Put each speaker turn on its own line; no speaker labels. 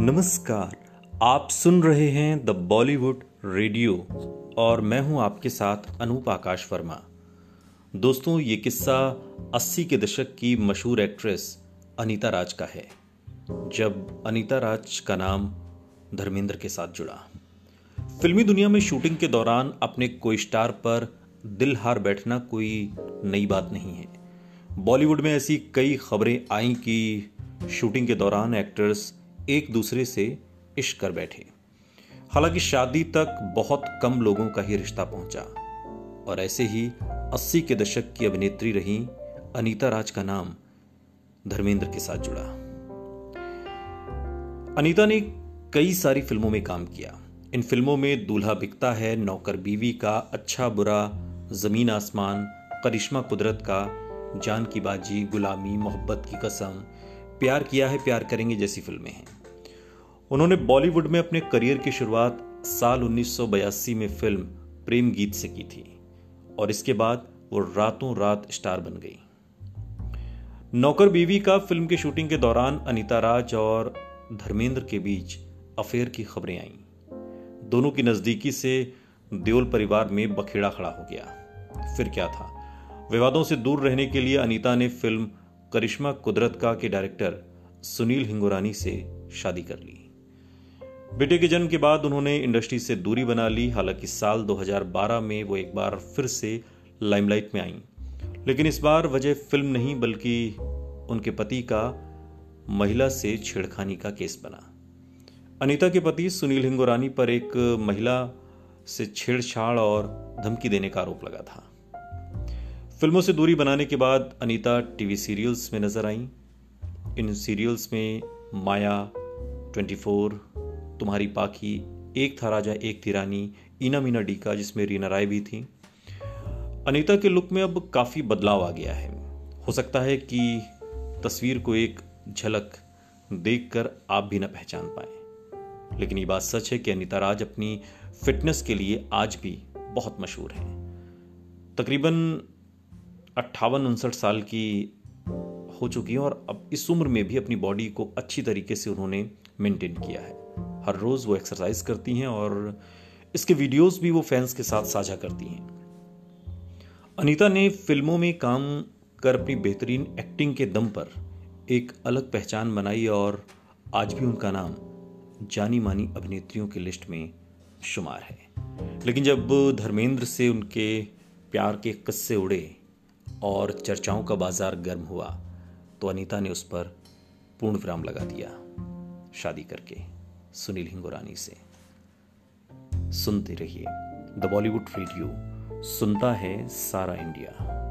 नमस्कार, आप सुन रहे हैं द बॉलीवुड रेडियो और मैं हूँ आपके साथ अनूप आकाश वर्मा। दोस्तों, ये किस्सा 80 के दशक की मशहूर एक्ट्रेस अनीता राज का है, जब अनीता राज का नाम धर्मेंद्र के साथ जुड़ा। फिल्मी दुनिया में शूटिंग के दौरान अपने कोई स्टार पर दिल हार बैठना कोई नई बात नहीं है। बॉलीवुड में ऐसी कई खबरें आई कि शूटिंग के दौरान एक्टर्स एक दूसरे से इश्क कर बैठे। हालाँकि शादी तक बहुत कम लोगों का ही रिश्ता पहुँचा और ऐसे ही अस्सी के दशक की अभिनेत्री रही अनीता राज का नाम धर्मेंद्र के साथ जुड़ा। अनीता ने कई सारी फ़िल्मों में काम किया। इन फ़िल्मों में दूल्हा बिकता है, नौकर बीवी का अच्छा बुरा, ज़मीन आसमान, करिश्मा कुदरत का, जान की बाजी, गुलामी, मोहब्बत की कसम, प्यार किया है प्यार करेंगे जैसी फ़िल्में हैं। उन्होंने बॉलीवुड में अपने करियर की शुरुआत साल 1982 में फ़िल्म प्रेम गीत से की थी, और इसके बाद वो रातों रात स्टार बन गई। नौकर बीवी का फ़िल्म की शूटिंग के दौरान अनीता राज और धर्मेंद्र के बीच अफेयर की खबरें आईं। दोनों की नजदीकी से देओल परिवार में बखेड़ा खड़ा हो गया। फिर क्या था? विवादों से दूर रहने के लिए अनीता ने फ़िल्म करिश्मा कुदरत का के डायरेक्टर सुनील हिंगोरानी से शादी कर ली। बेटे के जन्म के बाद उन्होंने इंडस्ट्री से दूरी बना ली। हालाँकि साल 2012 में वो एक बार फिर से लाइमलाइट में आई। लेकिन इस बार वजह फ़िल्म नहीं, बल्कि उनके पति का महिला से छेड़खानी का केस बना। अनीता के पति सुनील हिंगोरानी पर एक महिला से छेड़छाड़ और धमकी देने का आरोप लगा था। फ़िल्मों से दूरी बनाने के बाद अनीता टीवी सीरियल्स में नज़र आई। इन सीरियल्स में माया 24 तुम्हारी पाखी एक था राजा, एक थी रानी, इना मीना डीका, जिसमें रीना राय भी थी। अनीता के लुक में अब काफ़ी बदलाव आ गया है। हो सकता है कि तस्वीर को एक झलक देखकर आप भी ना पहचान पाए। लेकिन ये बात सच है कि अनीता राज अपनी फिटनेस के लिए आज भी बहुत मशहूर है। तकरीबन अट्ठावन, उनसठ साल की हो चुकी है और अब इस उम्र में भी अपनी बॉडी को अच्छी तरीके से उन्होंने मेंटेन किया है। हर रोज़ वो एक्सरसाइज करती हैं और इसके वीडियोस भी वो फैंस के साथ साझा करती हैं। अनीता ने फ़िल्मों में काम कर अपनी बेहतरीन एक्टिंग के दम पर एक अलग पहचान बनाई और आज भी उनका नाम जानी मानी अभिनेत्रियों की लिस्ट में शुमार है। लेकिन जब धर्मेंद्र से उनके प्यार के किस्से उड़े और चर्चाओं का बाज़ार गर्म हुआ तो अनीता ने उस पर पूर्ण विराम लगा दिया, शादी करके। सुनील हिंगोरानी से। सुनते रहिए द बॉलीवुड रेडियो सुनता है सारा इंडिया।